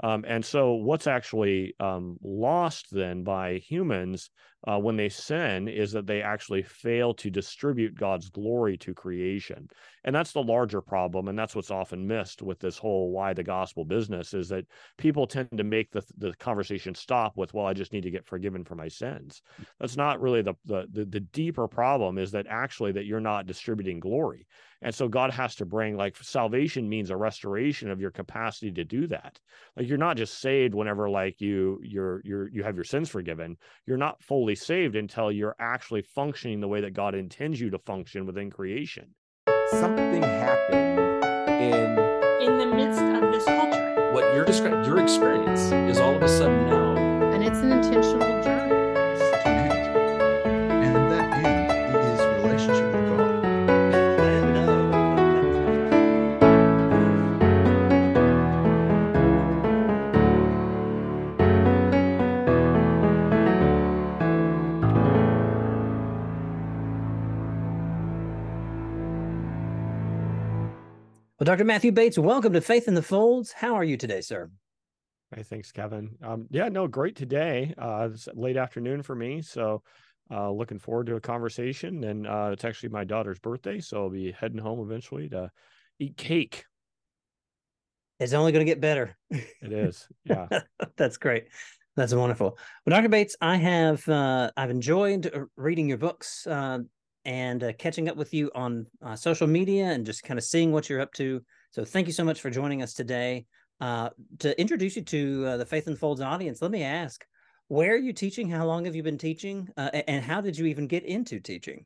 Um, and so, what's actually um, lost then by humans uh, when they sin is that they actually fail to distribute God's glory to creation. And that's the larger problem. And that's what's often missed with this whole why the gospel business is that people tend to make the, the conversation stop with, well, I just need to get forgiven for my sins. That's not really the, the, the, the deeper problem is that actually that you're not distributing glory. And so God has to bring like salvation means a restoration of your capacity to do that. Like you're not just saved whenever like you you're you're you have your sins forgiven. You're not fully saved until you're actually functioning the way that God intends you to function within creation. Something happened in in the midst of this culture. What you're describing, your experience is all of a sudden now. And it's an intentional Dr. Matthew Bates, welcome to Faith in the Folds. How are you today, sir? Hey, thanks, Kevin. Um, yeah, no, great today. Uh, it's late afternoon for me, so uh, looking forward to a conversation. And uh, it's actually my daughter's birthday, so I'll be heading home eventually to eat cake. It's only going to get better. It is, yeah. That's great. That's wonderful. Well, Dr. Bates, I have uh, I've enjoyed uh, reading your books uh, and uh, catching up with you on uh, social media and just kind of seeing what you're up to. So, thank you so much for joining us today. Uh, to introduce you to uh, the Faith and Folds audience, let me ask, where are you teaching? How long have you been teaching? Uh, and how did you even get into teaching?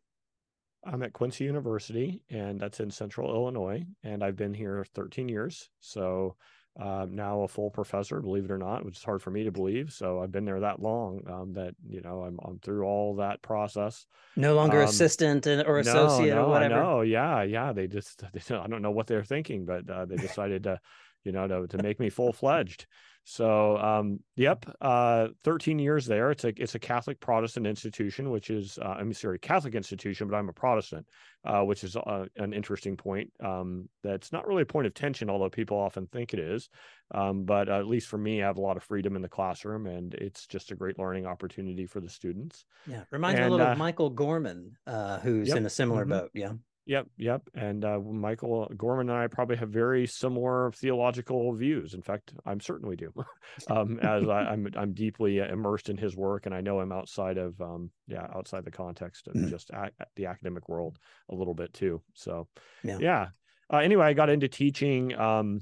I'm at Quincy University, and that's in Central Illinois, and I've been here 13 years. So uh, now a full professor, believe it or not, which is hard for me to believe. So I've been there that long um, that you know I'm I'm through all that process. No longer Um, assistant and- or No, associate no, or whatever. No, yeah, yeah. They just they, I don't know what they're thinking, but uh, they decided to, you know, to to make me full fledged. So, um, yep, uh, 13 years there. It's a it's a Catholic Protestant institution, which is uh, I'm sorry, Catholic institution, but I'm a Protestant, uh, which is uh, an interesting point. Um, that's not really a point of tension, although people often think it is. Um, but uh, at least for me, I have a lot of freedom in the classroom, and it's just a great learning opportunity for the students. Yeah, reminds me a little uh, of Michael Gorman, uh, who's Yep, in a similar mhm. boat. Yeah. Yep, yep. And uh, Michael Gorman and I probably have very similar theological views. In fact, I'm certain we do, um, as I, I'm I'm deeply immersed in his work, and I know him outside of um, yeah outside the context of Mhm. just ac- the academic world a little bit too. So Yeah. yeah. Uh, anyway, I got into teaching. Um,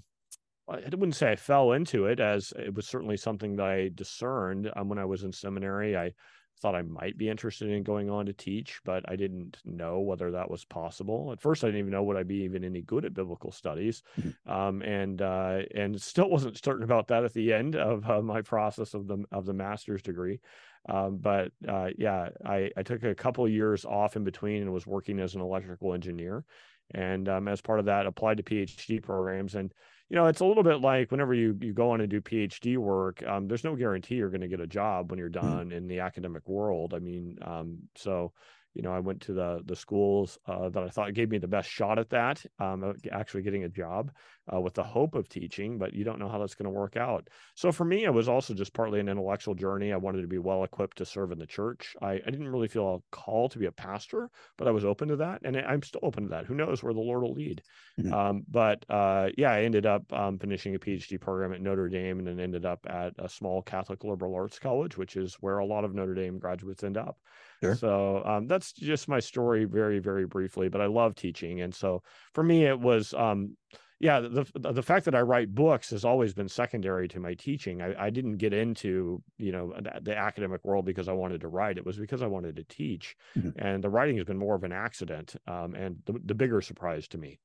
I wouldn't say I fell into it, as it was certainly something that I discerned um, when I was in seminary. I thought I might be interested in going on to teach, but I didn't know whether that was possible. At first, I didn't even know would I be even any good at biblical studies, um, and uh, and still wasn't certain about that at the end of uh, my process of the of the master's degree. Um, but uh, yeah, I, I took a couple of years off in between and was working as an electrical engineer, and um, as part of that, applied to PhD programs and you know, it's a little bit like whenever you you go on and do PhD work, um, there's no guarantee you're going to get a job when you're done in the academic world. I mean, um, so you know, I went to the the schools uh, that I thought gave me the best shot at that, um, actually getting a job uh, with the hope of teaching, but you don't know how that's going to work out. So for me, it was also just partly an intellectual journey. I wanted to be well equipped to serve in the church. I, I didn't really feel a call to be a pastor, but I was open to that, and I'm still open to that. Who knows where the Lord will lead? Mhm. Um, but uh, yeah, I ended up um, finishing a PhD program at Notre Dame, and then ended up at a small Catholic liberal arts college, which is where a lot of Notre Dame graduates end up. Sure. So um, that's just my story, very very briefly. But I love teaching, and so for me, it was. Um, yeah, the the fact that I write books has always been secondary to my teaching. I, I didn't get into you know the, the academic world because I wanted to write. It was because I wanted to teach, Mhm. and the writing has been more of an accident um, and the, the bigger surprise to me.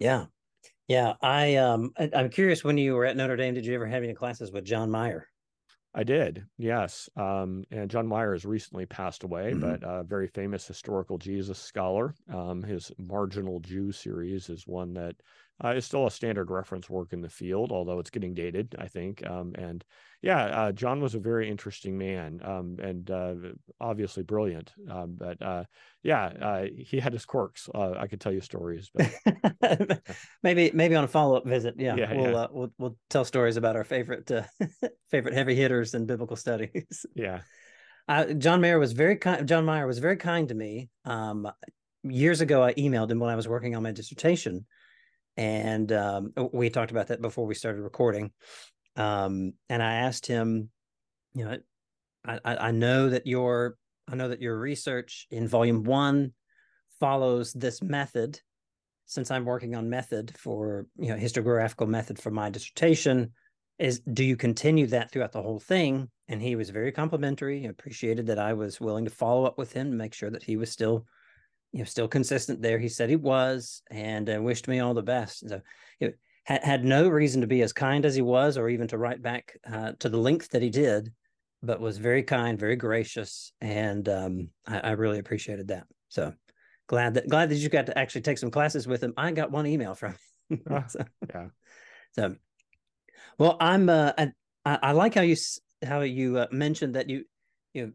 Yeah. Yeah. I um I, I'm curious when you were at Notre Dame, did you ever have any classes with John Meier? I did, yes. Um, and John Meier has recently passed away, Mhm. but a very famous historical Jesus scholar. Um, his Marginal Jew series is one that uh, is still a standard reference work in the field, although it's getting dated, I think. Um, and yeah, uh, John was a very interesting man um, and uh, obviously brilliant. Um, but uh, yeah, uh, he had his quirks. Uh, I could tell you stories, but maybe maybe on a follow up visit. Yeah, Yeah, we'll yeah. Uh, we'll we'll tell stories about our favorite uh, favorite heavy hitters in biblical studies. yeah, Uh, John Meier was very kind. John Meier was very kind to me. Um, years ago, I emailed him when I was working on my dissertation, and um, we talked about that before we started recording. Um, and I asked him, you know, I, I know that your I know that your research in volume one follows this method. Since I'm working on method for you know historiographical method for my dissertation, is do you continue that throughout the whole thing and he was very complimentary appreciated that i was willing to follow up with him make sure that he was still you know still consistent there. He said he was and uh, wished me all the best. So you know, had, had no reason to be as kind as he was or even to write back uh, to the length that he did but was very kind very gracious. And um, I, I really appreciated that. So glad that glad that you got to actually take some classes with him. I got one email from him. Ah, So- yeah. so well, I'm. Uh, I, I like how you how you uh, mentioned that you you are,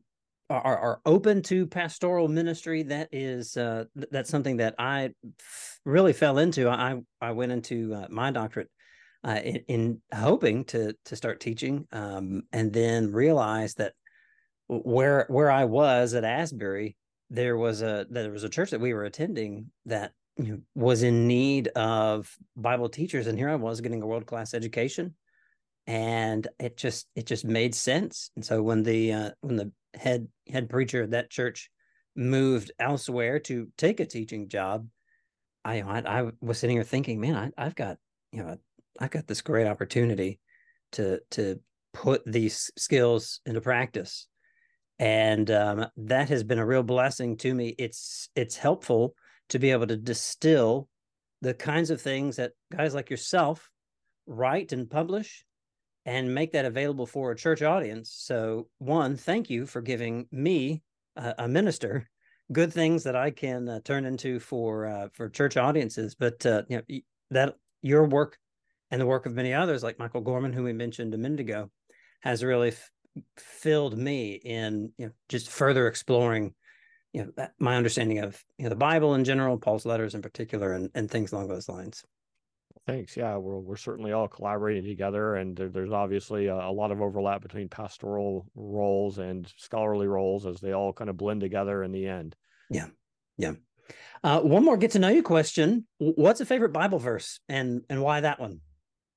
are are open to pastoral ministry. That is uh, that's something that I really fell into. I I went into uh, my doctorate uh, in, in hoping to to start teaching, um, and then realized that where where I was at Asbury, there was a there was a church that we were attending that you know, was in need of Bible teachers, and here I was getting a world class education, and it just it just made sense. And so when the uh, when the head head preacher of that church moved elsewhere to take a teaching job, I I, I was sitting here thinking, man, I, I've got you know I've got this great opportunity to to put these skills into practice. And um, that has been a real blessing to me. It's it's helpful to be able to distill the kinds of things that guys like yourself write and publish and make that available for a church audience. So one thank you for giving me uh, a minister good things that i can uh, turn into for uh, for church audiences. But uh, you know that your work and the work of many others like michael gorman who we mentioned a minute ago has really f- filled me in you know just further exploring you know my understanding of you know the bible in general paul's letters in particular and, and things along those lines Thanks. Yeah, we're we're certainly all collaborating together, and there, there's obviously a, a lot of overlap between pastoral roles and scholarly roles as they all kind of blend together in the end. Yeah, yeah. Uh, one more get to know you question what's a favorite bible verse and and why that one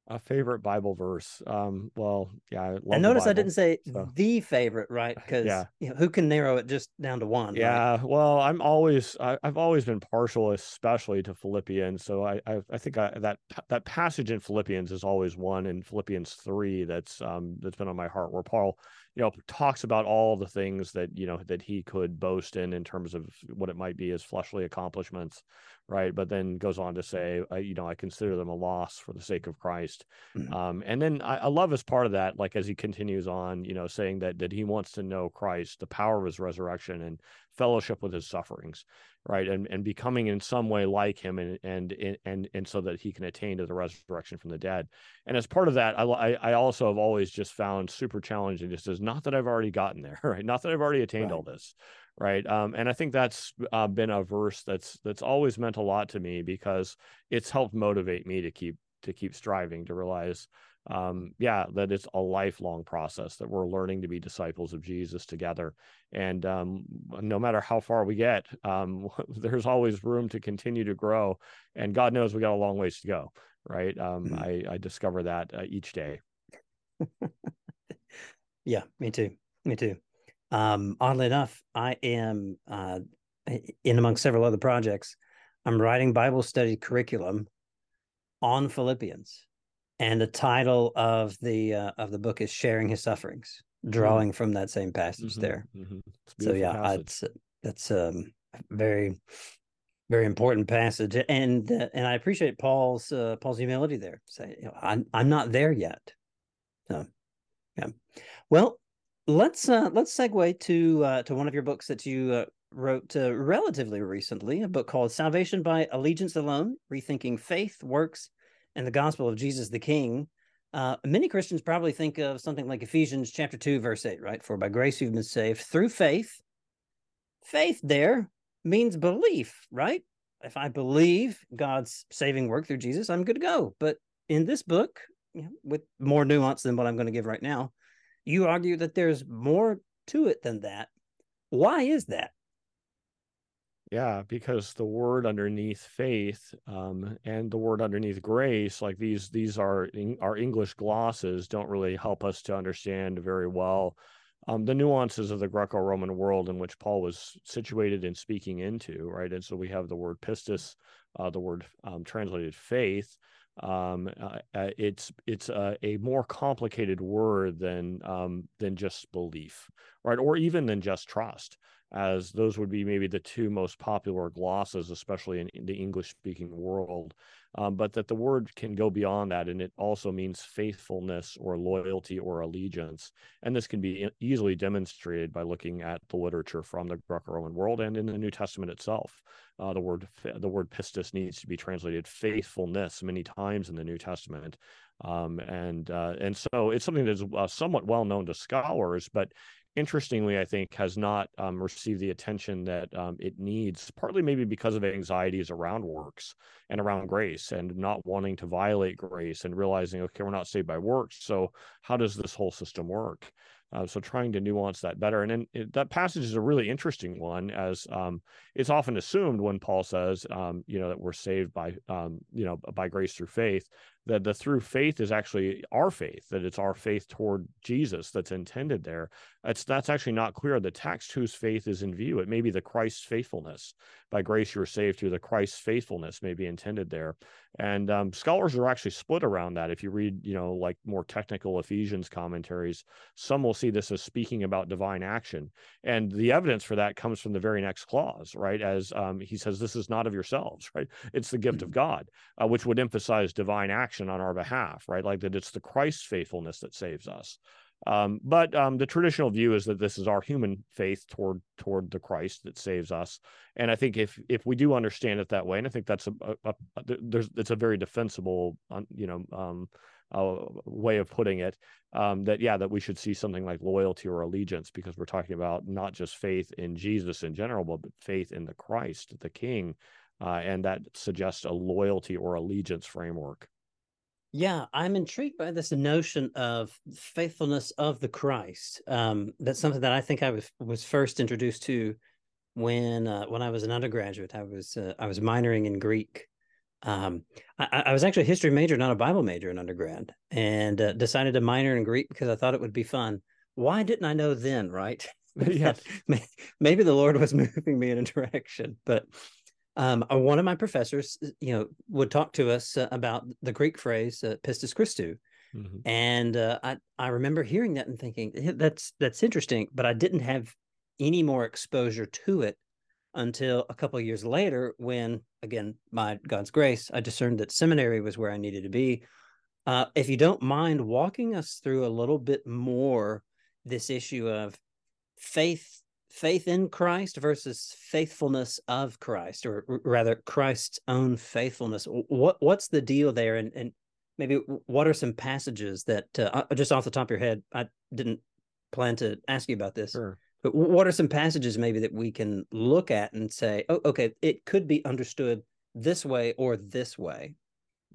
A favorite Bible verse. Um, well, yeah, I love and notice i didn't say so- the favorite right because Yeah. you know, who can narrow it just down to one right? Yeah, well, I'm always I, I've always been partial, especially to Philippians. So I I, I think I, that that passage in Philippians is always one in Philippians three that's um that's been on my heart where Paul you know talks about all the things that you know that he could boast in in terms of what it might be his fleshly accomplishments, right? But then goes on to say, uh, you know, I consider them a loss for the sake of Christ. Mhm. Um, and then I, I love as part of that, like as he continues on, you know, saying that that he wants to know Christ, the power of his resurrection, and fellowship with his sufferings, right? And and becoming in some way like him, and and and and so that he can attain to the resurrection from the dead. And as part of that, I I, also have always just found super challenging. Just as not that I've already gotten there, right? Not that I've already attained all this, right? Um, and I think that's uh, been a verse that's that's always meant a lot to me because it's helped motivate me to keep to keep striving to realize um yeah that it's a lifelong process that we're learning to be disciples of jesus together and um no matter how far we get um there's always room to continue to grow and god knows we got a long ways to go right um Mhm. i i discover that uh, each day Yeah, me too. Me too. Um, oddly enough, I am uh, in among several other projects. I'm writing Bible study curriculum on Philippians, and the title of the uh, of the book is "Sharing His Sufferings," drawing from that same passage Mhm, there. mhm. So yeah, passage. it's that's um very very important passage, and uh, and I appreciate Paul's uh, Paul's humility there. Say, you know, I'm I'm not there yet. So, yeah. Well, let's uh, let's segue to uh, to one of your books that you uh, wrote uh, relatively recently, a book called "Salvation by Allegiance Alone: Rethinking Faith, Works, and the gospel of Jesus the King, uh, many Christians probably think of something like Ephesians chapter 2, verse 8, right? For by grace you've been saved through faith. Faith there means belief, right? If I believe God's saving work through Jesus, I'm good to go. But in this book, you know, with more nuance than what I'm going to give right now, you argue that there's more to it than that. Why is that? Yeah, because the word underneath faith um, and the word underneath grace, like these, these are our English glosses, don't really help us to understand very well um, the nuances of the Greco-Roman world in which Paul was situated and speaking into, right? And so we have the word pistis, uh, the word um, translated faith. Um, uh, uh it's it's a, a, more complicated word than um, than just belief, right? Or even than just trust as those would be maybe the two most popular glosses, especially in, in the English speaking world. Um, but that the word can go beyond that, and it also means faithfulness or loyalty or allegiance. And this can be easily demonstrated by looking at the literature from the Greco-Roman world and in the New Testament itself. Uh, the word the word pistis needs to be translated faithfulness many times in the New Testament, um, and uh, and so it's something that's uh, somewhat well known to scholars, but interestingly, I think, has not um, received the attention that um, it needs, partly maybe because of anxieties around works and around grace and not wanting to violate grace and realizing, okay, we're not saved by works. So, how does this whole system work? Uh, so trying to nuance that better. And then it, that passage is a really interesting one, as um, it's often assumed when Paul says, um, you know, that we're saved by, um, you know, by grace through faith, that the through faith is actually our faith, that it's our faith toward Jesus that's intended there. It's that's actually not clear. The text whose faith is in view. It may be the Christ's faithfulness. By grace you're saved through the Christ's faithfulness may be intended there. And um, scholars are actually split around that. If you read, you know, like more technical Ephesians commentaries, some will see this as speaking about divine action. And the evidence for that comes from the very next clause, right? As um, he says, this is not of yourselves, right? It's the gift mm-hmm. of God, uh, which would emphasize divine action on our behalf, right? Like that it's the Christ's faithfulness that saves us. Um, but um, the traditional view is that this is our human faith toward toward the Christ that saves us, and I think if if we do understand it that way, and I think that's a, a, a there's it's a very defensible, you know, um, way of putting it. Um, that yeah, that we should see something like loyalty or allegiance because we're talking about not just faith in Jesus in general, but faith in the Christ, the King, uh, and that suggests a loyalty or allegiance framework. Yeah, I'm intrigued by this notion of faithfulness of the Christ. Um, that's something that I think I was was first introduced to when uh, when I was an undergraduate. I was uh, I was minoring in Greek. Um, I, I, was actually a history major, not a Bible major in undergrad, and uh, decided to minor in Greek because I thought it would be fun. Why didn't I know then? Right? yeah. Maybe the Lord was moving me in a direction, but um, uh, one of my professors, uh, you know, would talk to us uh, about the Greek phrase uh, "pistis Christou," mm-hmm. and uh, I I remember hearing that and thinking that's that's interesting, but I didn't have any more exposure to it until a couple of years later, when again, by God's grace, I discerned that seminary was where I needed to be. Uh, if you don't mind walking us through a little bit more this issue of faith faith in Christ versus faithfulness of Christ, or rather Christ's own faithfulness. What what's the deal there? And and maybe what are some passages that uh, uh, just off the top of your head? I didn't plan to ask you about this. Sure. But what are some passages maybe that we can look at and say, oh, okay, it could be understood this way or this way?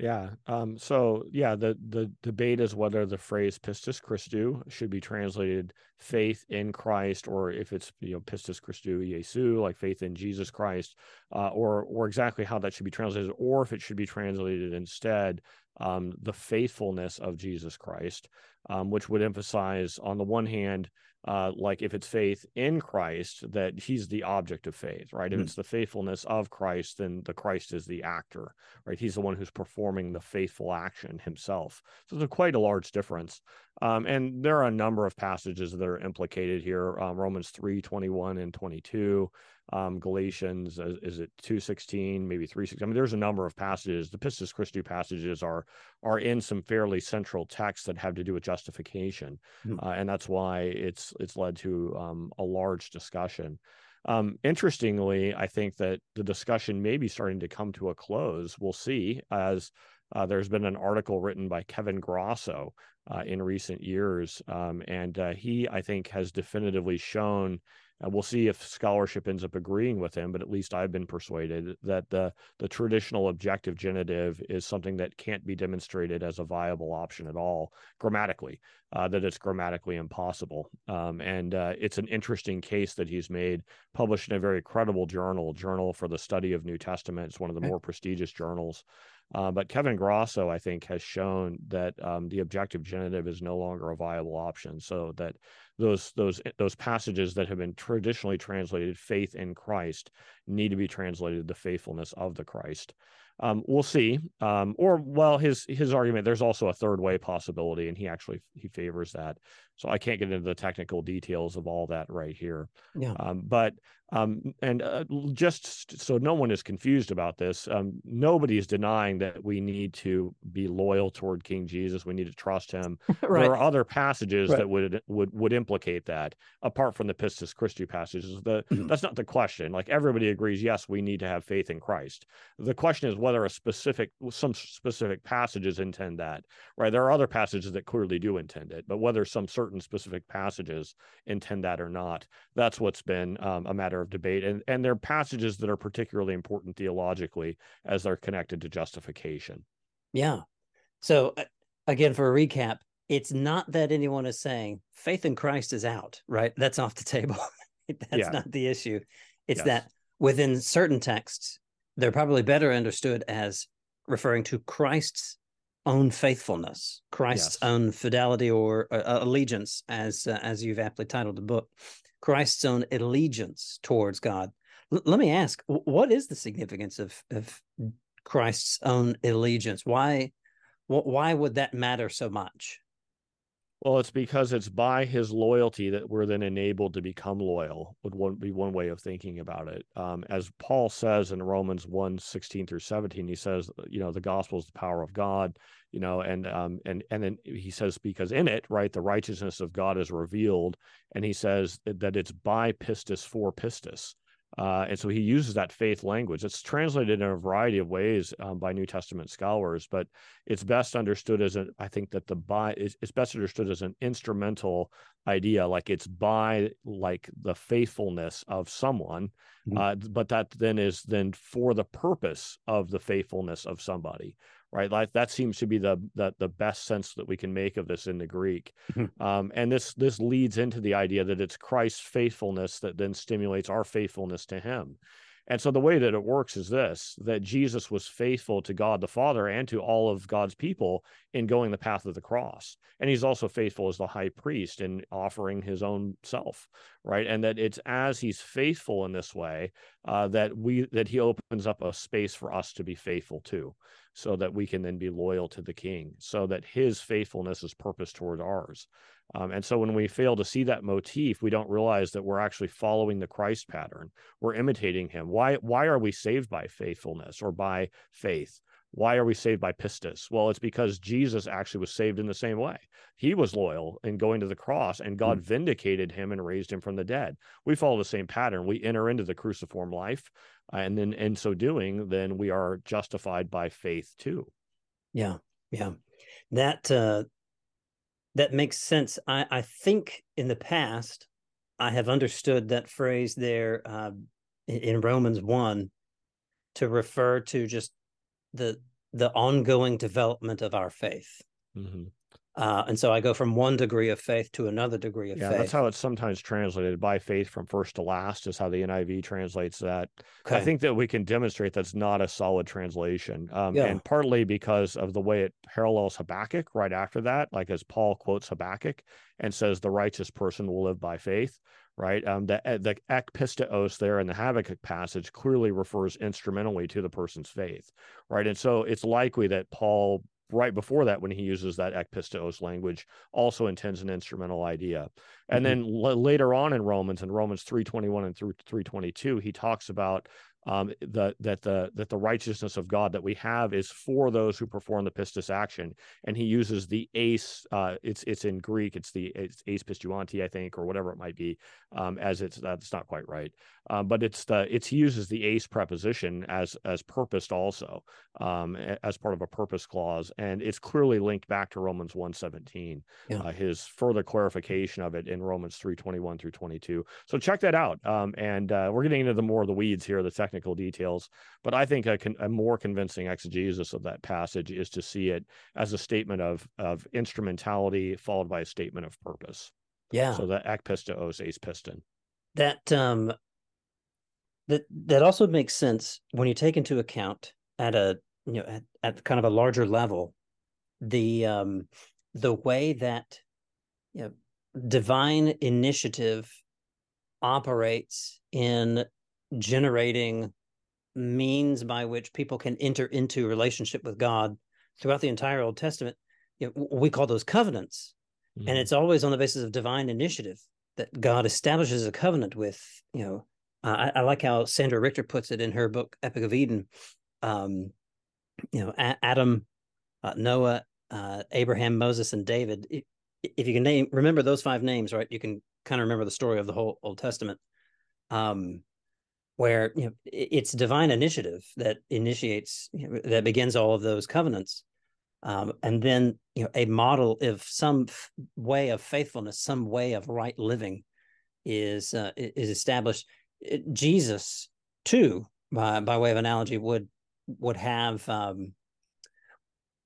Yeah. Um, so yeah, the the debate is whether the phrase pistis Christou should be translated faith in Christ, or if it's you know pistis Christou Jesu, like faith in Jesus Christ, uh, or or exactly how that should be translated, or if it should be translated instead um, the faithfulness of Jesus Christ, um, which would emphasize on the one hand uh, like if it's faith in Christ, that he's the object of faith, right? If mm. it's the faithfulness of Christ, then the Christ is the actor, right? He's the one who's performing the faithful action himself. So there's a quite a large difference. Um, and there are a number of passages that are implicated here. Um, Romans 3, 21 and 22, um, Galatians, uh, is it 216, maybe 316? I mean, there's a number of passages. The Pistis Christou passages are are in some fairly central texts that have to do with justification. Mm-hmm. Uh, and that's why it's it's led to um, a large discussion. Um, interestingly, I think that the discussion may be starting to come to a close. We'll see as Uh, there's been an article written by Kevin Grasso uh, in recent years, um, and uh, he, I think, has definitively shown. And we'll see if scholarship ends up agreeing with him, but at least I've been persuaded that the the traditional objective genitive is something that can't be demonstrated as a viable option at all grammatically. Uh, that it's grammatically impossible, um, and uh, it's an interesting case that he's made, published in a very credible journal, Journal for the Study of New Testament. It's one of the more prestigious journals. Uh, but Kevin Grasso, I think, has shown that um, the objective genitive is no longer a viable option. So that those those those passages that have been traditionally translated "faith in Christ" need to be translated "the faithfulness of the Christ." Um, we'll see. Um, or well, his his argument there's also a third way possibility, and he actually he favors that. So I can't get into the technical details of all that right here. Yeah. Um, but um, and uh, just so no one is confused about this, um, nobody is denying that we need to be loyal toward King Jesus. We need to trust him. right. There are other passages Right. that would would would implicate that, apart from the Pistis Christou passages. The that's not the question. Like everybody agrees, yes, we need to have faith in Christ. The question is whether a specific some specific passages intend that. Right? There are other passages that clearly do intend it, but whether some certain specific passages intend that or not, that's what's been um, a matter of debate. And and there are passages that are particularly important theologically as they're connected to justification. Yeah. So uh, again, for a recap, it's not that anyone is saying faith in Christ is out, right? That's off the table. That's Yeah. not the issue. It's Yes. that within certain texts, they're probably better understood as referring to Christ's own faithfulness, Christ's Yes. own fidelity or uh, uh, allegiance, as uh, as you've aptly titled the book, Christ's own allegiance towards God. L- let me ask, what is the significance of of Christ's own allegiance? Why wh- why would that matter so much? Well, it's because it's by his loyalty that we're then enabled to become loyal, would one, be one way of thinking about it. Um, as Paul says in Romans 1 16 through 17, he says, you know, the gospel is the power of God, you know, and um, and and then he says, because in it, right, the righteousness of God is revealed, and he says that it's by pistis for pistis. Uh, and so he uses that faith language. It's translated in a variety of ways um, by New Testament scholars, but it's best understood as a i think that the by is it's best understood as an instrumental idea like it's by like the faithfulness of someone Mhm. uh, but that then is then for the purpose of the faithfulness of somebody right like that seems to be the the, the best sense that we can make of this in the greek Mhm. um, and this this leads into the idea that it's christ's faithfulness that then stimulates our faithfulness to him and so the way that it works is this that Jesus was faithful to God the Father and to all of God's people in going the path of the cross. And he's also faithful as the high priest in offering his own self, right? And that it's as he's faithful in this way uh, that we that he opens up a space for us to be faithful too, so that we can then be loyal to the king, so that his faithfulness is purpose toward ours. Um, and so when we fail to see that motif, we don't realize that we're actually following the Christ pattern. We're imitating him. Why, why are we saved by faithfulness or by faith? Why are we saved by pistis? Well, it's because Jesus actually was saved in the same way. He was loyal in going to the cross, and God vindicated him and raised him from the dead. We follow the same pattern. We enter into the cruciform life, and then in so doing, then we are justified by faith too. Yeah, yeah. That uh that makes sense. I I think in the past I have understood that phrase there uh, in, Romans 1 to refer to just the the ongoing development of our faith. Mhm. Uh, and so I go from one degree of faith to another degree of Yeah, faith. that's how it's sometimes translated by faith from first to last, is how the NIV translates that. I think that we can demonstrate that's not a solid translation. Um, Yeah. And partly because of the way it parallels Habakkuk right after that, like as Paul quotes Habakkuk and says, the righteous person will live by faith, right? Um, the, uh, the ekpisteos there in the Habakkuk passage clearly refers instrumentally to the person's faith, right? And so it's likely that Paul right before that when he uses that ekpisteos language also intends an instrumental idea and Mhm. then l- later on in romans in romans 321 and through 322 he talks about um, the, that the that the righteousness of God that we have is for those who perform the pistis action, and he uses the ace. Uh, it's it's in Greek. It's the it's ace pistuanti, I think, or whatever it might be. Um, as it's that's not quite right, um, but it's the it's he uses the eis preposition as as purposed also um, as part of a purpose clause, and it's clearly linked back to Romans one seventeen. Yeah. Uh, his further clarification of it in Romans three twenty one through twenty two. So check that out. Um, and uh, we're getting into the more of the weeds here, the technical details. But I think a, con- a more convincing exegesis of that passage is to see it as a statement of of instrumentality followed by a statement of purpose. Yeah. So the ek pisteos eis pistin. that um that that also makes sense when you take into account at a you know at, at kind of a larger level the um the way that you know divine initiative operates in generating means by which people can enter into relationship with God throughout the entire Old Testament you know, we call those covenants Mm-hmm. and it's always on the basis of divine initiative that God establishes a covenant with. You know, I, I like how Sandra Richter puts it in her book Epic of Eden. Um, you know, A- Adam, uh, Noah, uh, Abraham, Moses, and David. If you can name, remember those five names, right? You can kind of remember the story of the whole Old Testament. Um, where you know it's divine initiative that initiates you know, that begins all of those covenants um, and then you know a model of some f- way of faithfulness some way of right living is uh, is established. It- jesus too by by way of analogy would would have um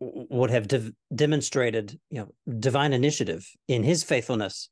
would have dev- demonstrated you know divine initiative in his faithfulness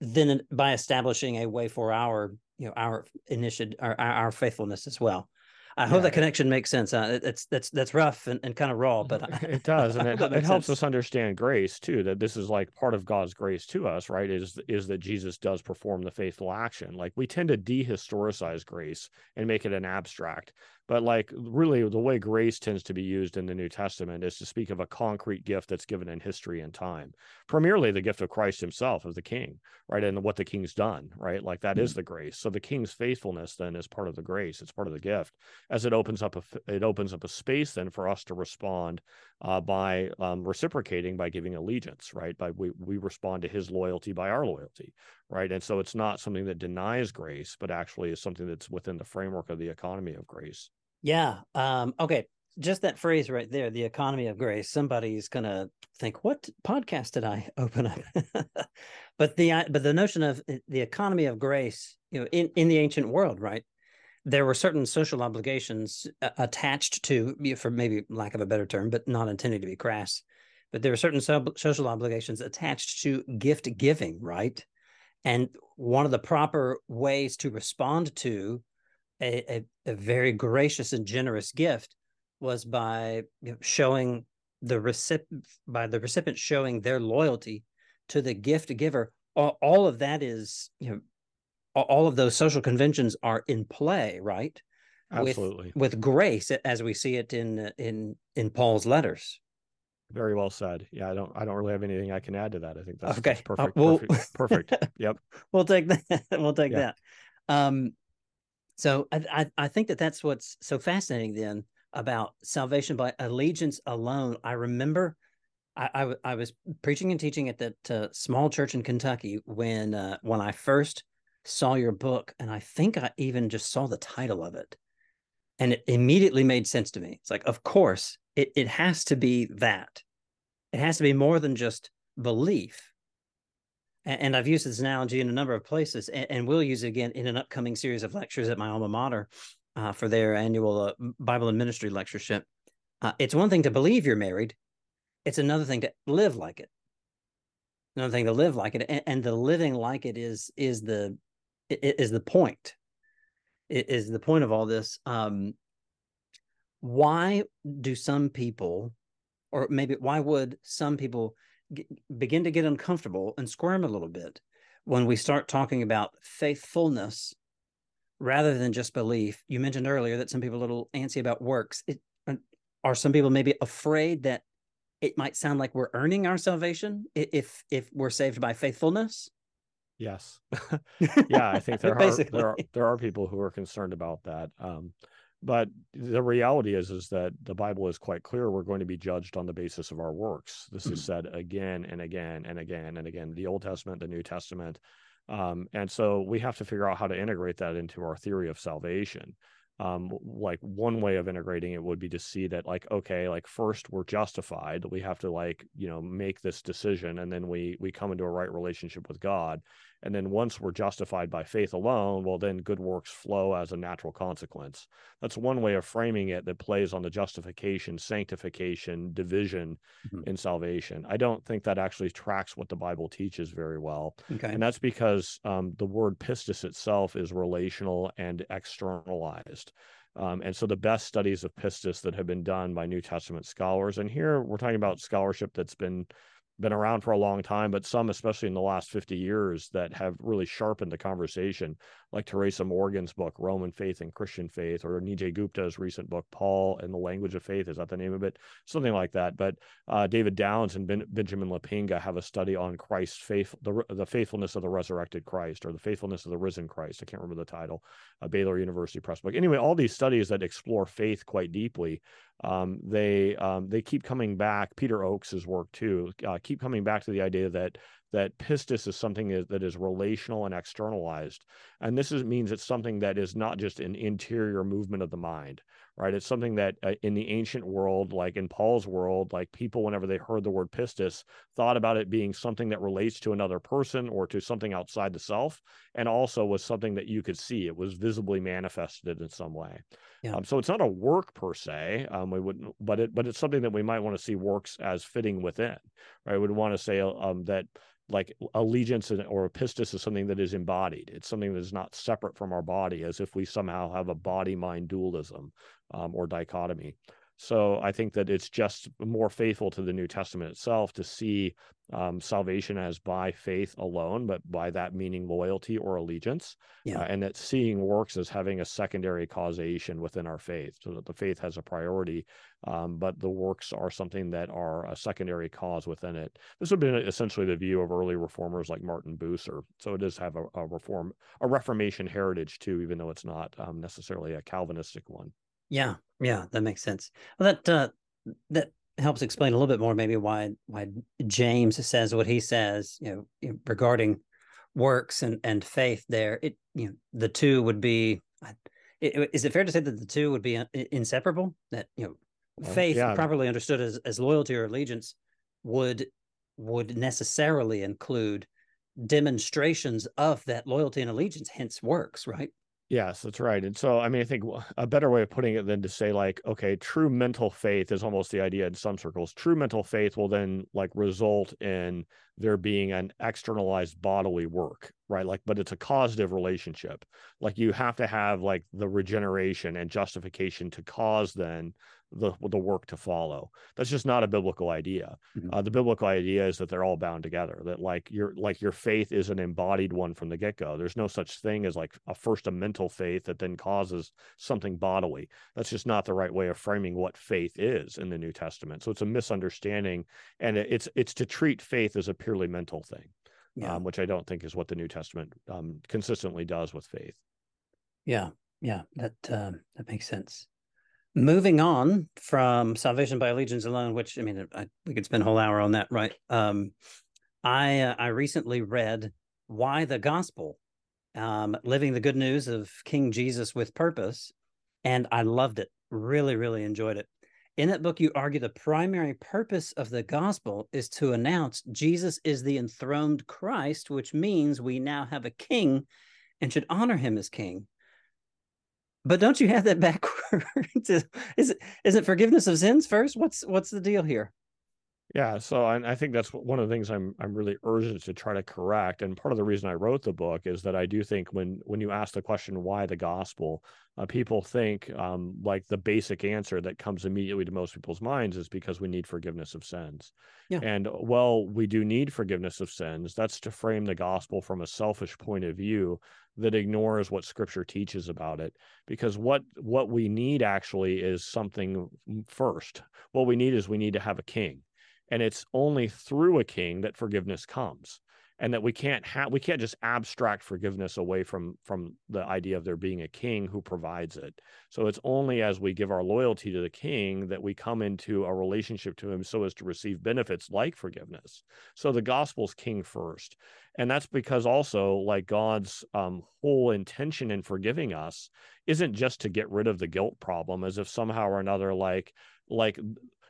then by establishing a way for our you know our initiative our, our faithfulness as well. I hope that connection makes sense. Uh, it's that's that's rough and, and kind of raw but I- it does and it, it helps sense. us understand grace too that this is like part of god's grace to us right is is that jesus does perform the faithful action. Like we tend to dehistoricize grace and make it an abstract but like really the way grace tends to be used in the new testament is to speak of a concrete gift that's given in history and time. Primarily the gift of christ himself of the king right and what the king's done right? Like that is mm-hmm. the grace. So the king's faithfulness then is part of the grace. It's part of the gift. As it opens up a it opens up a space then for us to respond uh, by um, reciprocating by giving allegiance right by we, we respond to his loyalty by our loyalty right and so it's not something that denies grace but actually is something that's within the framework of the economy of grace Yeah. Um, okay. Just that phrase right there, the economy of grace. Somebody's gonna think, what podcast did I open up? but the but the notion of the economy of grace, you know, in, in the ancient world, right? There were certain social obligations uh, attached to, for maybe lack of a better term, but not intending to be crass. But there were certain social obligations attached to gift giving, right? And one of the proper ways to respond to a, a, a very gracious and generous gift was by showing the recipient by the recipient showing their loyalty to the gift giver all, all of that is you know all of those social conventions are in play right? Absolutely. with with grace as we see it in uh, in in paul's letters. Very well said. Yeah i don't i don't really have anything i can add to that. I think that's, Okay, that's uh, perfect well- perfect perfect. Yep. we'll take that we'll take Yeah. that. Um so I, I i think that that's what's so fascinating then about salvation by allegiance alone. I remember I I was preaching and teaching at that uh, small church in kentucky when uh, when i first saw your book and i think i even just saw the title of it and it immediately made sense to me it's like of course it, it has to be that it has to be more than just belief a- and I've used this analogy in a number of places, and, and we'll use it again in an upcoming series of lectures at my alma mater uh, for their annual uh, Bible and Ministry lectureship. Uh, it's one thing to believe you're married; it's another thing to live like it. Another thing to live like it, and, and the living like it is is the is the point. Is the point of all this? Um, why do some people, or maybe why would some people g- begin to get uncomfortable and squirm a little bit when we start talking about faithfulness rather than just belief. You mentioned earlier that some people are a little antsy about works. It, are some people maybe afraid that it might sound like we're earning our salvation if if we're saved by faithfulness? Yes. Yeah i think there are there are there are people who are concerned about that um but the reality is is that the bible is quite clear we're going to be judged on the basis of our works. This is said again and again and again and again the old testament the new testament um, and so we have to figure out how to integrate that into our theory of salvation. Um like one way of integrating it would be to see that like okay like first we're justified we have to like you know make this decision and then we we come into a right relationship with god and then once we're justified by faith alone, well, then good works flow as a natural consequence. That's one way of framing it that plays on the justification, sanctification, division Mhm. in salvation. I don't think that actually tracks what the Bible teaches very well. Okay. And that's because um, the word pistis itself is relational and externalized. Um, and so the best studies of pistis that have been done by New Testament scholars, and here we're talking about scholarship that's been been around for a long time, but some, especially in the last 50 years, that have really sharpened the conversation, like Teresa Morgan's book, Roman Faith and Christian Faith, or Nijay Gupta's recent book, Paul and the Language of Faith. Is that the name of it? Something like that. But uh, David Downs and ben- Benjamin Lappenga have a study on Christ's faith, the, the faithfulness of the resurrected Christ, or the faithfulness of the risen Christ. I can't remember the title, a Baylor University Press book. Anyway, all these studies that explore faith quite deeply um, they um, they keep coming back. Peter Oakes's work too uh, keep coming back to the idea that that pistis is something that, is relational and externalized, and this is, means it's something that is not just an interior movement of the mind, right? It's something that uh, in the ancient world, like in Paul's world, like people whenever they heard the word pistis, thought about it being something that relates to another person or to something outside the self, and also was something that you could see. It was visibly manifested in some way. Yeah. Um, so it's not a work per se. Um, we wouldn't, but it, but it's something that we might want to see works as fitting within, right? We'd want to say um, that like allegiance or pistis is something that is embodied. It's something that is not separate from our body, as if we somehow have a body-mind dualism um, or dichotomy. So I think that it's just more faithful to the New Testament itself to see um, salvation as by faith alone, but by that meaning loyalty or allegiance, Yeah. uh, and that seeing works as having a secondary causation within our faith, so that the faith has a priority, um, but the works are something that are a secondary cause within it. This would have been essentially the view of early reformers like Martin Bucer. So it does have a, a reform, a Reformation heritage too, even though it's not um, necessarily a Calvinistic one. Yeah, yeah, that makes sense. Well, that uh, that helps explain a little bit more, maybe why why James says what he says, you know, regarding works and and faith. There, it you know, the two would be. Is it fair to say that the two would be uh, inseparable? That you know, Well, faith yeah. properly understood as as loyalty or allegiance would would necessarily include demonstrations of that loyalty and allegiance, hence works, right? Yes, that's right. And so, I mean, I think a better way of putting it than to say, like, okay, true mental faith is almost the idea in some circles. True mental faith will then like result in there being an externalized bodily work, right? Like, but it's a causative relationship. Like, you have to have like the regeneration and justification to cause then the the work to follow. That's just not a biblical idea. Mhm. Uh, the biblical idea is that they're all bound together. That like your like your faith is an embodied one from the get go. There's no such thing as like a first a mental faith that then causes something bodily. That's just not the right way of framing what faith is in the New Testament. So it's a misunderstanding, and it's it's to treat faith as a purely mental thing, Yeah. um, which I don't think is what the New Testament um, consistently does with faith. Yeah, yeah, that um, that makes sense. Moving on from salvation by allegiance alone, which I mean, I, we could spend a whole hour on that, right? Um, I uh, I recently read "Why the Gospel," um, living the good news of King Jesus with purpose, and I loved it. Really, really enjoyed it. In that book, you argue the primary purpose of the gospel is to announce Jesus is the enthroned Christ, which means we now have a king and should honor him as king. But don't you have that backwards? is is it is it forgiveness of sins first? What's what's the deal here? Yeah, so I, I think that's one of the things I'm I'm really urgent to try to correct, and part of the reason I wrote the book is that I do think when when you ask the question why the gospel, uh, people think um, like the basic answer that comes immediately to most people's minds is because we need forgiveness of sins. Yeah. And well, we do need forgiveness of sins. That's to frame the gospel from a selfish point of view that ignores what Scripture teaches about it. Because what what we need actually is something first. What we need is we need to have a king and it's only through a king that forgiveness comes. And that we can't have we can't just abstract forgiveness away from from the idea of there being a king who provides it. So it's only as we give our loyalty to the king that we come into a relationship to him so as to receive benefits like forgiveness. So the gospel's king first. And that's because also like god's um, whole intention in forgiving us isn't just to get rid of the guilt problem as if somehow or another like like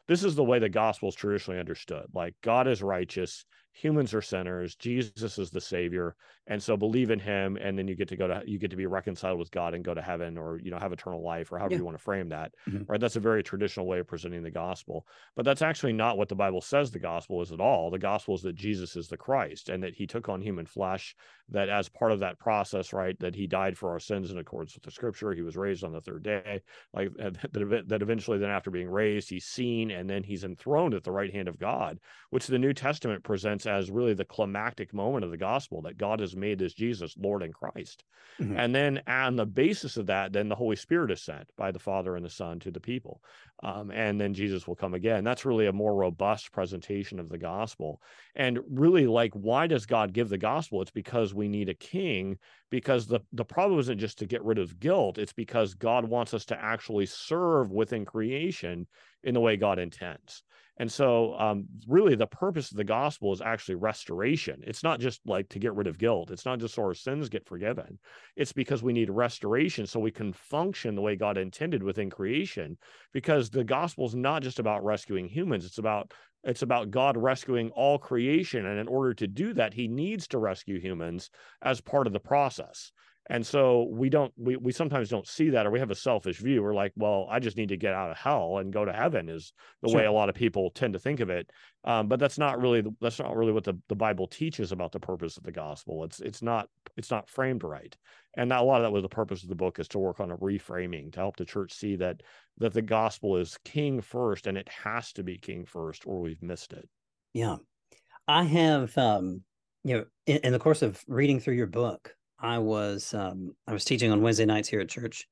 this is the way the gospel is traditionally understood. Like god is righteous humans are sinners jesus is the savior and so believe in him and then you get to go to you get to be reconciled with god and go to heaven or you know have eternal life or however Yeah. you want to frame that Mhm. right that's a very traditional way of presenting the gospel but that's actually not what the bible says the gospel is at all the gospel is that jesus is the christ and that he took on human flesh that as part of that process right that he died for our sins in accordance with the scripture he was raised on the third day like that, that eventually then after being raised he's seen and then he's enthroned at the right hand of god which the new testament presents as really the climactic moment of the gospel that god made this jesus lord and christ. Mhm. and then on the basis of that then the holy spirit is sent by the father and the son to the people. Um, and then jesus will come again. That's really a more robust presentation of the gospel. And really like why does god give the gospel? It's because we need a king because the the problem isn't just to get rid of guilt. It's because god wants us to actually serve within creation in the way god intends and so um, really the purpose of the gospel is actually restoration. It's not just like to get rid of guilt. It's not just so our sins get forgiven. It's because we need restoration so we can function the way god intended within creation because the gospel is not just about rescuing humans. It's about it's about god rescuing all creation. And in order to do that he needs to rescue humans as part of the process and so we don't we, we sometimes don't see that or we have a selfish view. We're like well i just need to get out of hell and go to heaven is the way a lot of people tend to think of it. Um, but that's not really the, that's not really what the, the bible teaches about the purpose of the gospel. It's it's not it's not framed right. And that, a lot of that was the purpose of the book is to work on a reframing to help the church see that that the gospel is king first and it has to be king first or we've missed it. Yeah. I have um you know in, in the course of reading through your book, I was um I was teaching on Wednesday nights here at church,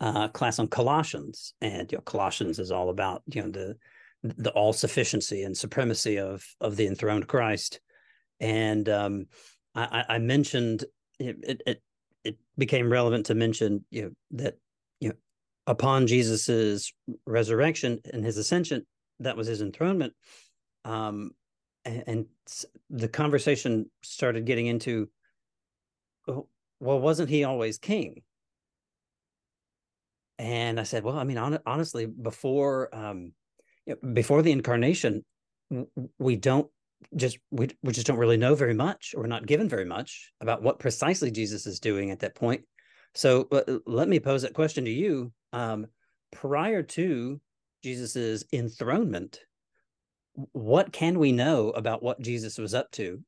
uh class on Colossians. And you know, Colossians is all about, you know, the the all sufficiency and supremacy of of the enthroned Christ. And um I, I mentioned it, it it became relevant to mention, you know, that you know upon Jesus's resurrection and his ascension, that was his enthronement. Um and, and the conversation started getting into "Oh, well wasn't he always king? And i said well i mean hon- honestly before um you know, before the incarnation we don't just we, we just don't really know very much or we're not given very much about what precisely jesus is doing at that point. So uh, let me pose that question to you. Um prior to jesus's enthronement what can we know about what Jesus was up to?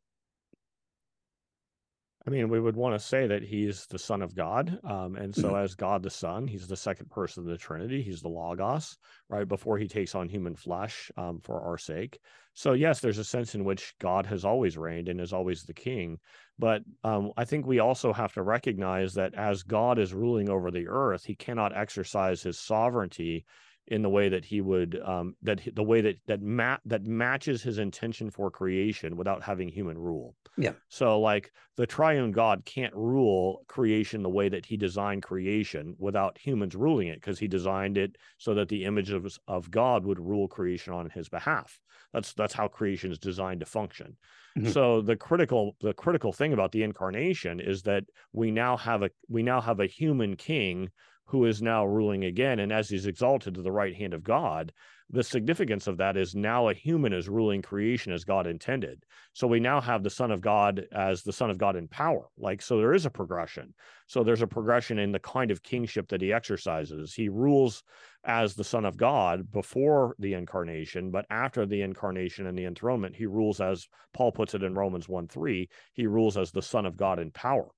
I mean, we would want to say that he's the Son of God. Um, and so, as God the Son, he's the second person of the Trinity. He's the Logos, right? Before he takes on human flesh um, for our sake. So, yes, there's a sense in which God has always reigned and is always the king. But um, I think we also have to recognize that as God is ruling over the earth, he cannot exercise his sovereignty in the way that he would um, that the way that that ma- that matches his intention for creation without having human rule. Yeah. So like the triune God can't rule creation the way that he designed creation without humans ruling it because he designed it so that the image of of God would rule creation on his behalf. That's that's how creation is designed to function. Mhm. So the critical the critical thing about the incarnation is that we now have a we now have a human king who is now ruling again and as he's exalted to the right hand of God the significance of that is now a human is ruling creation as God intended. So we now have the Son of God as the Son of God in power. Like, so there is a progression. So there's a progression in the kind of kingship that he exercises. He rules as the Son of God before the incarnation, but after the incarnation and the enthronement, he rules as Paul puts it in Romans 1 3, he rules as the Son of God in power.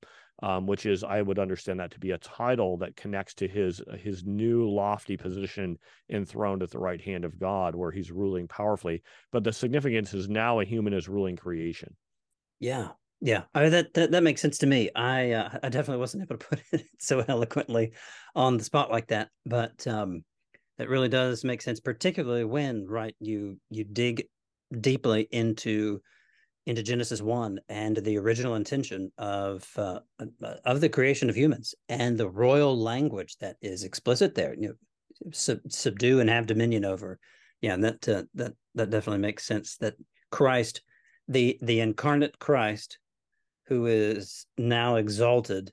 Um, which is I would understand that to be a title that connects to his his new lofty position enthroned at the right hand of God, where he's ruling powerfully. But the significance is now a human is ruling creation. Yeah, yeah. I mean, that, that that makes sense to me. I uh, I definitely wasn't able to put it so eloquently on the spot like that, but um, that really does make sense, particularly when right you you dig deeply into into Genesis one and the original intention of uh, of the creation of humans and the royal language that is explicit there. You know, sub- subdue and have dominion over. Yeah, and that uh, that that definitely makes sense. That Christ, the the incarnate Christ, who is now exalted,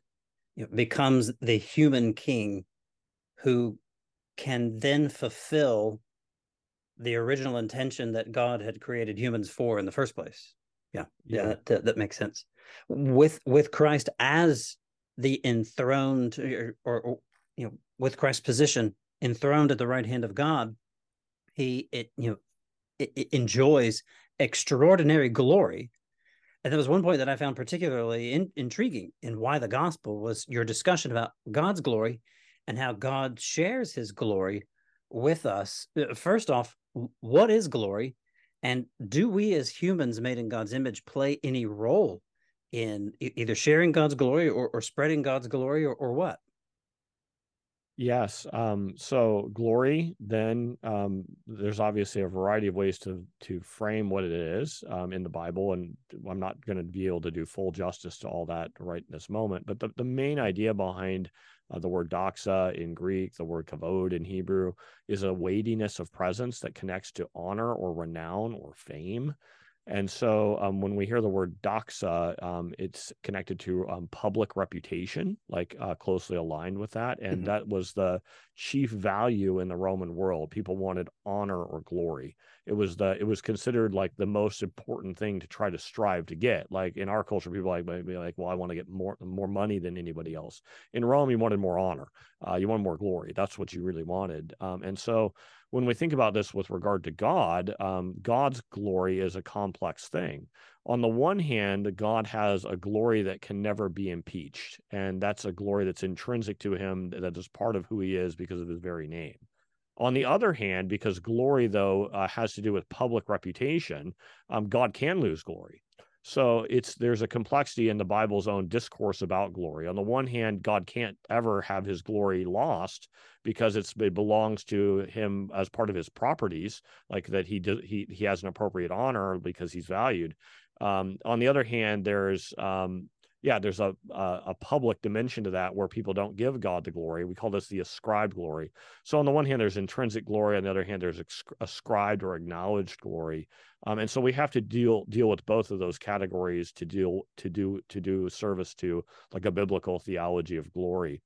you know, becomes the human king, who can then fulfill the original intention that God had created humans for in the first place. Yeah, yeah, Yeah. that, that, that makes sense. With with Christ as the enthroned, or, or, or, you know, with Christ's position enthroned at the right hand of God, he it you know it, it enjoys extraordinary glory. And there was one point that I found particularly in, intriguing in why the gospel was your discussion about God's glory and how God shares his glory with us. Uh, First off, what is glory? And do we as humans made in God's image play any role in e- either sharing God's glory or, or spreading God's glory or, or what? Yes. Um, so glory, then um, there's obviously a variety of ways to to frame what it is um, in the Bible, and I'm not going to be able to do full justice to all that right in this moment. But the, the main idea behind uh, the word doxa in Greek, the word kavod in Hebrew, is a weightiness of presence that connects to honor or renown or fame. And so um, when we hear the word doxa, um, it's connected to um, public reputation, like uh, closely aligned with that. And Mhm. that was the chief value in the Roman world. People wanted honor or glory. It was the it was considered like the most important thing to try to strive to get. Like in our culture, people like be like, well, I want to get more more money than anybody else. In Rome, you wanted more honor. Uh, you wanted more glory. That's what you really wanted. Um, and so when we think about this with regard to God, um, God's glory is a complex thing. On the one hand, God has a glory that can never be impeached, and that's a glory that's intrinsic to him, that is part of who he is because of his very name. On the other hand, because glory, though, uh, has to do with public reputation, um, God can lose glory. So it's there's a complexity in the Bible's own discourse about glory. On the one hand, God can't ever have his glory lost because it's it belongs to him as part of his properties, like that he does he he has an appropriate honor because he's valued. Um, on the other hand, there's um, yeah, there's a, a a public dimension to that where people don't give God the glory. We call this the ascribed glory. So on the one hand, there's intrinsic glory. On the other hand, there's ascribed or acknowledged glory. Um, and so we have to deal deal with both of those categories to deal to do to do service to like a biblical theology of glory.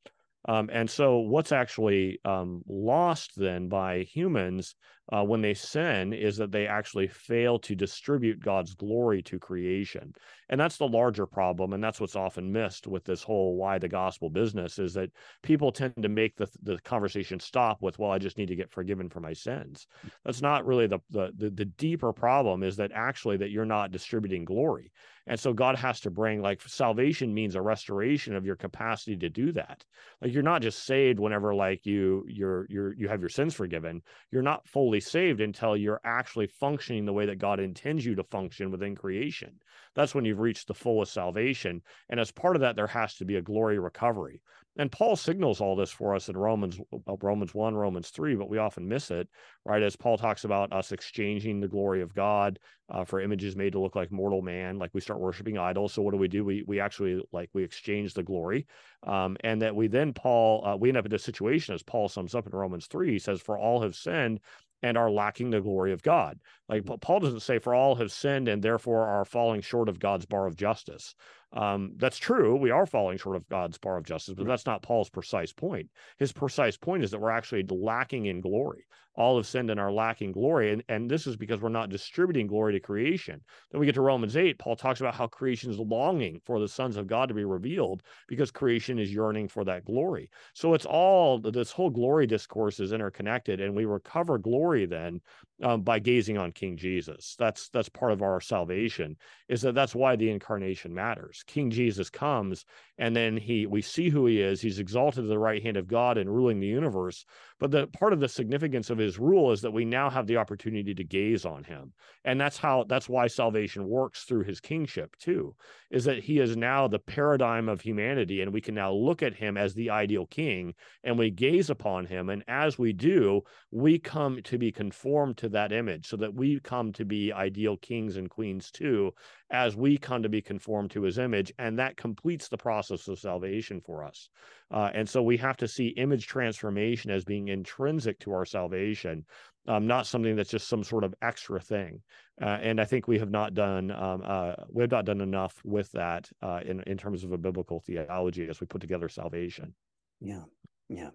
Um, and so, what's actually um, lost then by humans uh, when they sin is that they actually fail to distribute God's glory to creation. And that's the larger problem. And that's what's often missed with this whole why the gospel business is that people tend to make the, the conversation stop with, well, I just need to get forgiven for my sins. That's not really the, the, the, the deeper problem is that actually that you're not distributing glory. And so God has to bring like salvation means a restoration of your capacity to do that. Like you're not just saved whenever like you you're you're you have your sins forgiven. You're not fully saved until you're actually functioning the way that God intends you to function within creation. That's when you've reached the fullest salvation. And as part of that, there has to be a glory recovery. And Paul signals all this for us in Romans uh, Romans 1, Romans 3, but we often miss it, right? As Paul talks about us exchanging the glory of God uh, for images made to look like mortal man, like we start worshiping idols. So what do we do? We we actually like we exchange the glory, um, and that we then Paul uh, we end up in this situation as Paul sums up in Romans 3, he says, For all have sinned and are lacking the glory of God. Like Paul doesn't say, For all have sinned and therefore are falling short of God's bar of justice. Um, that's true. We are falling short of God's bar of justice, but that's not Paul's precise point. His precise point is that we're actually lacking in glory. All have sinned and are lacking glory. And, and this is because we're not distributing glory to creation. Then we get to Romans 8. Paul talks about how creation is longing for the sons of God to be revealed because creation is yearning for that glory. So it's all this whole glory discourse is interconnected, and we recover glory then um, by gazing on King Jesus. That's that's part of our salvation. Is that that's why the incarnation matters. King Jesus comes, and then he we see who he is. He's exalted to the right hand of God and ruling the universe. But the part of the significance of his rule is that we now have the opportunity to gaze on him, and that's how that's why salvation works through his kingship too. Is that he is now the paradigm of humanity, and we can now look at him as the ideal king, and we gaze upon him, and as we do, we come to be conformed to that image so that we come to be ideal kings and queens too as we come to be conformed to his image and that completes the process of salvation for us. Uh, and so we have to see image transformation as being intrinsic to our salvation um, not something that's just some sort of extra thing. Uh, and i think we have not done um, uh, we have not done enough with that uh, in, in terms of a biblical theology as we put together salvation. Yeah yeah.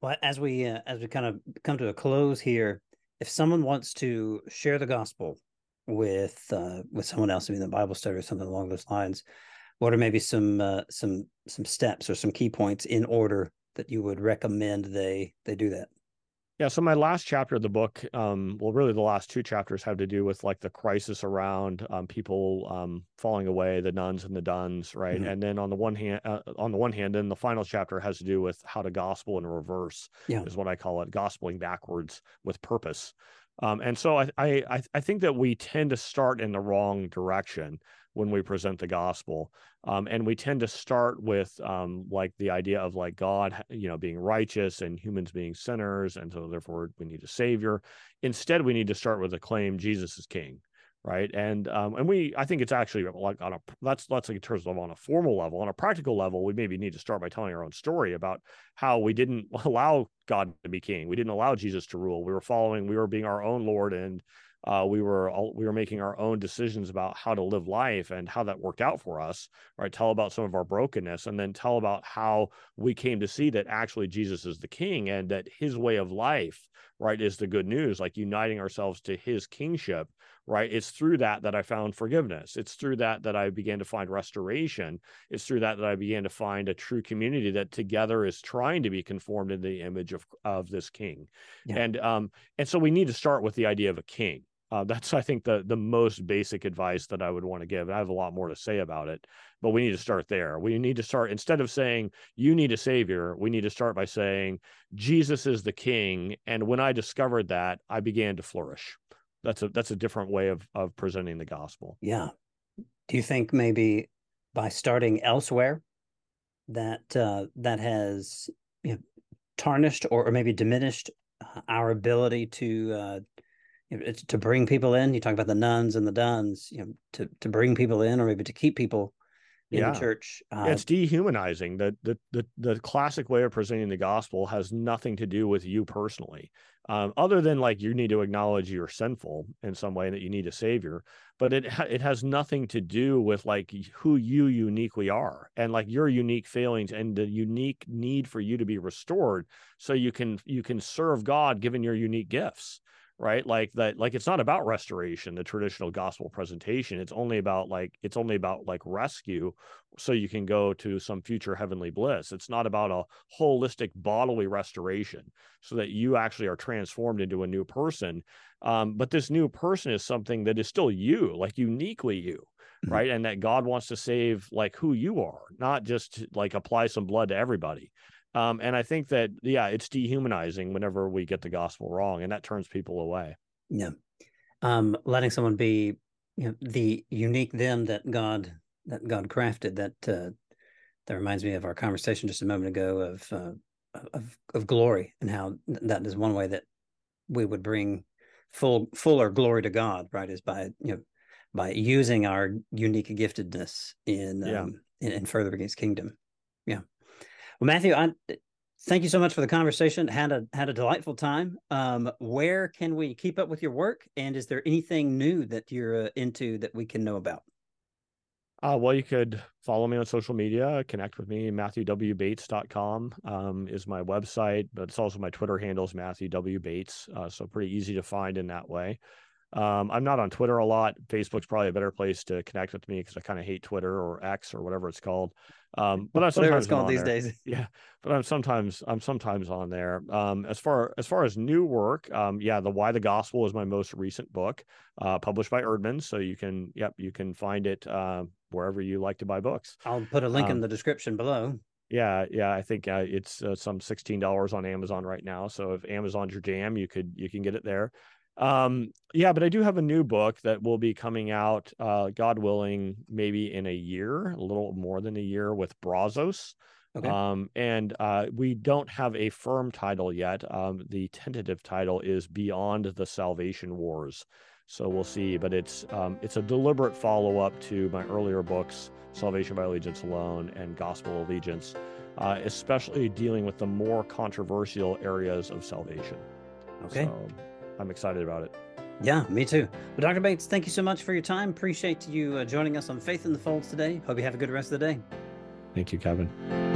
Well, as we uh, as we kind of come to a close here, if someone wants to share the gospel with uh, with someone else, maybe in the Bible study or something along those lines, what are maybe some uh, some some steps or some key points in order that you would recommend they they do that? Yeah. So my last chapter of the book, um, well, really the last two chapters have to do with like the crisis around um, people um, falling away, the nones and the dones, right? Mm-hmm. And then on the one hand, uh, on the one hand, then the final chapter has to do with how to gospel in reverse, yeah. is what I call it, gospeling backwards with purpose. Um, and so I, I I think that we tend to start in the wrong direction when we present the gospel. Um, and we tend to start with um, like the idea of like God, you know, being righteous and humans being sinners, and so therefore we need a savior. Instead, we need to start with the claim Jesus is King, right? And um, and we, I think it's actually like on a that's that's like in terms of on a formal level, on a practical level, we maybe need to start by telling our own story about how we didn't allow God to be King, we didn't allow Jesus to rule, we were following, we were being our own Lord and uh, we were all, we were making our own decisions about how to live life and how that worked out for us right? Tell about some of our brokenness and then tell about how we came to see that actually jesus is the king and that his way of life right is the good news like uniting ourselves to his kingship right? It's through that that i found forgiveness. It's through that that i began to find restoration. It's through that that i began to find a true community that together is trying to be conformed in the image of of this king. Yeah. and um and so we need to start with the idea of a king uh, that's I think the the most basic advice that I would want to give. I have a lot more to say about it, but we need to start there. We need to start instead of saying you need a savior, we need to start by saying Jesus is the king. And when I discovered that, I began to flourish. That's a that's a different way of of presenting the gospel. Yeah. Do you think maybe by starting elsewhere that uh, that has you know, tarnished or, or maybe diminished uh, our ability to uh, to bring people in. You talk about the nones and the dones, you know, to to bring people in or maybe to keep people in yeah. the church. Uh, it's dehumanizing. The, the the the classic way of presenting the gospel has nothing to do with you personally, um, other than like you need to acknowledge you're sinful in some way and that you need a savior. But it it has nothing to do with like who you uniquely are and like your unique failings and the unique need for you to be restored, so you can you can serve God given your unique gifts right? Like that like it's not about restoration the traditional gospel presentation. It's only about like it's only about like rescue so you can go to some future heavenly bliss. It's not about a holistic bodily restoration so that you actually are transformed into a new person. Um, but this new person is something that is still you like uniquely you mm-hmm. right? And that god wants to save like who you are not just like apply some blood to everybody um, and I think that, yeah, it's dehumanizing whenever we get the gospel wrong, and that turns people away. Yeah. Um, letting someone be, you know, the unique them that God that God crafted. That uh, that reminds me of our conversation just a moment ago of uh, of of glory and how that is one way that we would bring full fuller glory to God. Right, is by you know by using our unique giftedness in yeah. um, in, in furthering His kingdom. Yeah. Well, Matthew, I thank you so much for the conversation. Had a had a delightful time. Um, where can we keep up with your work? And is there anything new that you're uh, into that we can know about? Uh, well, you could follow me on social media, connect with me. MatthewWBates.com um, is my website, but it's also my Twitter handles, Matthew W. Bates. Uh, so pretty easy to find in that way. Um, I'm not on Twitter a lot. Facebook's probably a better place to connect with me because I kind of hate Twitter or X or whatever it's called. Um, but I'm sometimes called these there. days. Yeah, but I'm sometimes I'm sometimes on there. Um, as far as far as new work, um, yeah, the Why the Gospel is my most recent book, uh, published by Eerdmans. So you can, yep, you can find it uh, wherever you like to buy books. I'll put a link in um, the description below. Yeah, yeah, I think uh, it's uh, some sixteen dollars on Amazon right now. So if Amazon's your jam, you could you can get it there. Um, yeah, but I do have a new book that will be coming out, uh, God willing, maybe in a year, a little more than a year with Brazos. Okay. Um, and uh, we don't have a firm title yet. Um, the tentative title is Beyond the Salvation Wars. So we'll see, but it's um, it's a deliberate follow up to my earlier books, Salvation by Allegiance Alone and Gospel Allegiance, uh, especially dealing with the more controversial areas of salvation. Okay. So I'm excited about it. Yeah, me too. Well, Dr. Bates, thank you so much for your time. Appreciate you uh, joining us on Faith in the Folds today. Hope you have a good rest of the day. Thank you, Kevin.